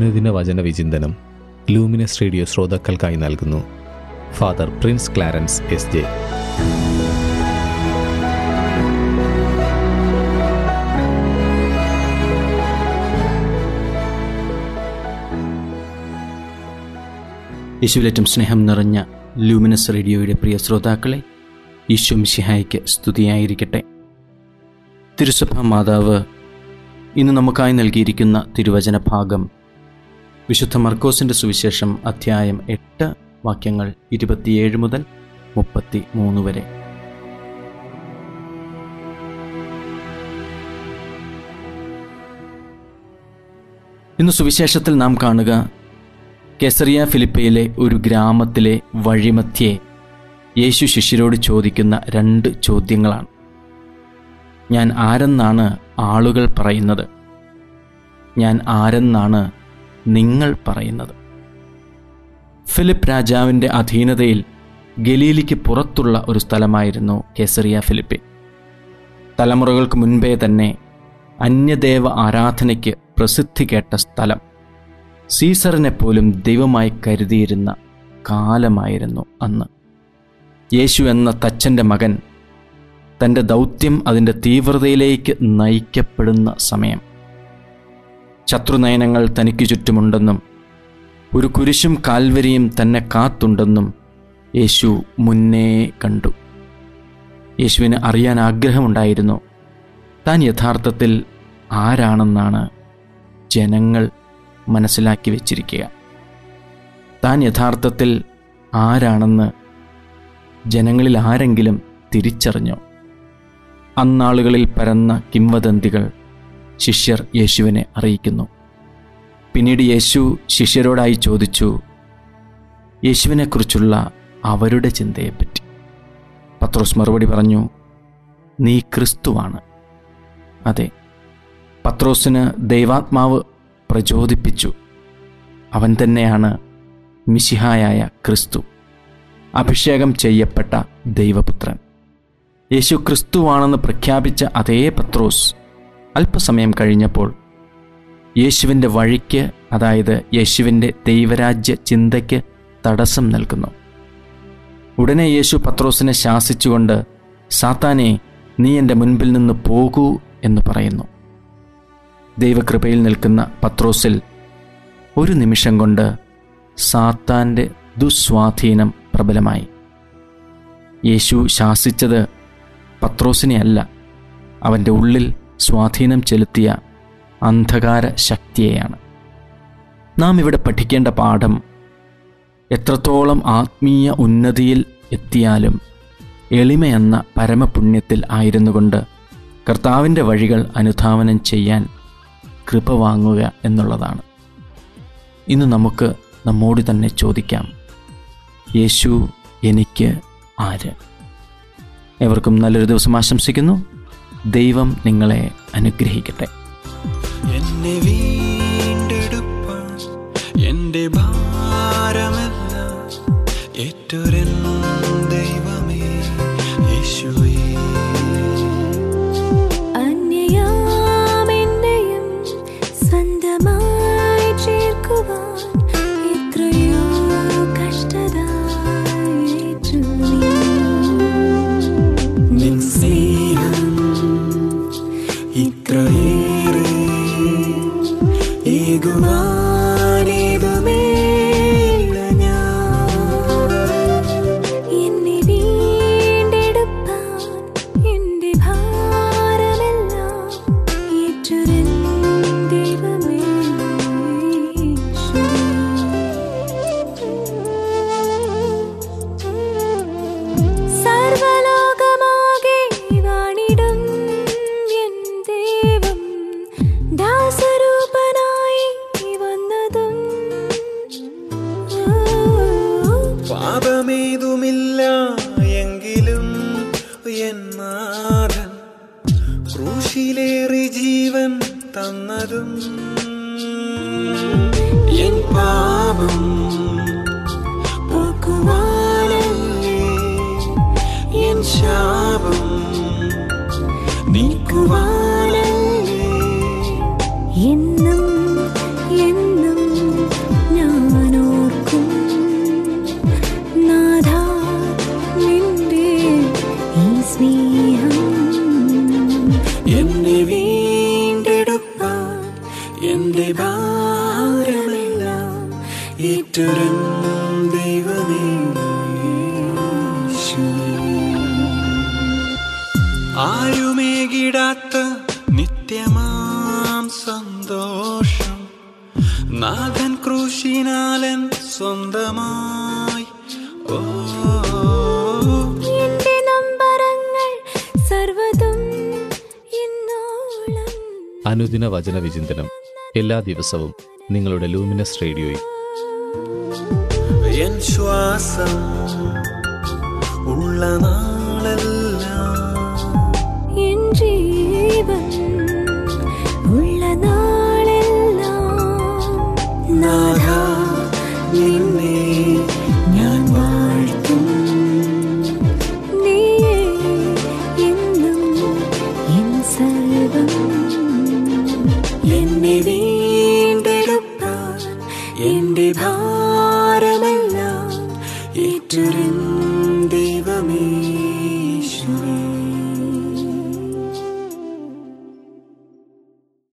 അനുദിന വചന വിചിന്തനം ലൂമിനസ് റേഡിയോ ശ്രോതാക്കൾക്കായി നൽകുന്നു. Father Prince Clarence S J. യേശുവിലേറ്റം സ്നേഹം നിറഞ്ഞ ലൂമിനസ് റേഡിയോയുടെ പ്രിയ ശ്രോതാക്കളെ ഈശോ മിശിഹായ്ക്ക് സ്തുതിയായിരിക്കട്ടെ. തിരുസഭ മാതാവ് ഇന്ന് നമുക്കായി നൽകിയിരിക്കുന്ന തിരുവചന ഭാഗം വിശുദ്ധ മർക്കോസിന്റെ സുവിശേഷം അധ്യായം എട്ട് വാക്യങ്ങൾ ഇരുപത്തിയേഴ് മുതൽ മുപ്പത്തി മൂന്ന് വരെ. ഇന്ന് സുവിശേഷത്തിൽ നാം കാണുക കെസറിയ ഫിലിപ്പയിലെ ഒരു ഗ്രാമത്തിലെ വഴിമധ്യേ യേശു ശിഷ്യരോട് ചോദിക്കുന്ന രണ്ട് ചോദ്യങ്ങളാണ്. ഞാൻ ആരെന്നാണ് ആളുകൾ പറയുന്നത്? ഞാൻ ആരെന്നാണ് നിങ്ങൾ പറയുന്നത്. ഫിലിപ്പ് രാജാവിന്റെ അധീനതയിൽ ഗലീലിക്ക് പുറത്തുള്ള ഒരു സ്ഥലമായിരുന്നു കേസറിയ ഫിലിപ്പി. തലമുറകൾക്ക് മുൻപേ തന്നെ അന്യദേവ ആരാധനയ്ക്ക് പ്രസിദ്ധി കേട്ട സ്ഥലം സീസറിനെ പോലും ദൈവമായി കരുതിയിരുന്ന കാലമായിരുന്നു അന്ന്. യേശു എന്ന തച്ചന്റെ മകൻ തന്റെ ദൗത്യം അതിന്റെ തീവ്രതയിലേക്ക് നയിക്കപ്പെടുന്ന സമയം. ശത്രുനയനങ്ങൾ തനിക്ക് ചുറ്റുമുണ്ടെന്നും ഒരു കുരിശും കാൽവരിയും തന്നെ കാത്തുണ്ടെന്നും യേശു മുന്നേ കണ്ടു. യേശുവിന് അറിയാൻ ആഗ്രഹമുണ്ടായിരുന്നു താൻ യഥാർത്ഥത്തിൽ ആരാണെന്നാണ് ജനങ്ങൾ മനസ്സിലാക്കി വച്ചിരിക്കുക. താൻ യഥാർത്ഥത്തിൽ ആരാണെന്ന് ജനങ്ങളിൽ ആരെങ്കിലും തിരിച്ചറിഞ്ഞോ? അന്നാളുകളിൽ പരന്ന കിംവദന്തികൾ ശിഷ്യർ യേശുവിനെ അറിയിക്കുന്നു. പിന്നീട് യേശു ശിഷ്യരോടായി ചോദിച്ചു യേശുവിനെക്കുറിച്ചുള്ള അവരുടെ ചിന്തയെപ്പറ്റി? പത്രോസ് മറുപടി പറഞ്ഞു നീ ക്രിസ്തുവാണ്. അതെ പത്രോസിന് ദൈവാത്മാവ് പ്രചോദിപ്പിച്ചു. അവൻ തന്നെയാണ് മിശിഹായായ ക്രിസ്തു അഭിഷേകം ചെയ്യപ്പെട്ട ദൈവപുത്രൻ. യേശു ക്രിസ്തുവാണെന്ന് പ്രഖ്യാപിച്ച അതേ പത്രോസ് അല്പസമയം കഴിഞ്ഞപ്പോൾ യേശുവിന്റെ വഴിക്ക് അതായത് യേശുവിന്റെ ദൈവരാജ്യ ചിന്തയ്ക്ക് തടസ്സം നൽകുന്നു ഉടനെ യേശു പത്രോസിനെ ശാസിച്ചുകൊണ്ട് സാത്താനെ നീ എന്റെ മുൻപിൽ നിന്ന് പോകൂ എന്ന് പറയുന്നു. ദൈവകൃപയിൽ നിൽക്കുന്ന പത്രോസിൽ ഒരു നിമിഷം കൊണ്ട് സാത്താന്റെ ദുസ്വാധീനം പ്രബലമായി. യേശു ശാസിച്ചത് പത്രോസിനെ അല്ല അവന്റെ ഉള്ളിൽ സ്വാധീനം ചെലുത്തിയ അന്ധകാര ശക്തിയെയാണ്. നാം ഇവിടെ പഠിക്കേണ്ട പാഠം എത്രത്തോളം ആത്മീയ ഉന്നതിയിൽ എത്തിയാലും എളിമയെന്ന പരമപുണ്യത്തിൽ ആയിരുന്നുകൊണ്ട് കർത്താവിന്റെ വഴികൾ അനുധാവനം ചെയ്യാൻ കൃപ വാങ്ങുക എന്നുള്ളതാണ്. ഇന്ന് നമുക്ക് നമ്മോട് തന്നെ ചോദിക്കാം യേശു എനിക്ക് ആര്? എവർക്കും നല്ലൊരു ദിവസം ആശംസിക്കുന്നു. ദൈവം നിങ്ങളെ അനുഗ്രഹിക്കട്ടെ. എന്നെ എന്റെ ഭാരമെല്ലാം ഏറ്റൊരൻ 够吗？yarım എന്റെ ഭാരമെല്ലാം ഏറ്റൊരു ദൈവമേ. ആരുമേകിടാത്ത നിത്യമാം സന്തോഷം. നാഥൻ ക്രൂശിനാലൻ സ്വന്തമായി. അനുദിന വചന വിചിന്തനം എല്ലാ ദിവസവും നിങ്ങളുടെ ലൂമിനസ് റേഡിയോയിൽ. ശ്വാസം ഉള്ള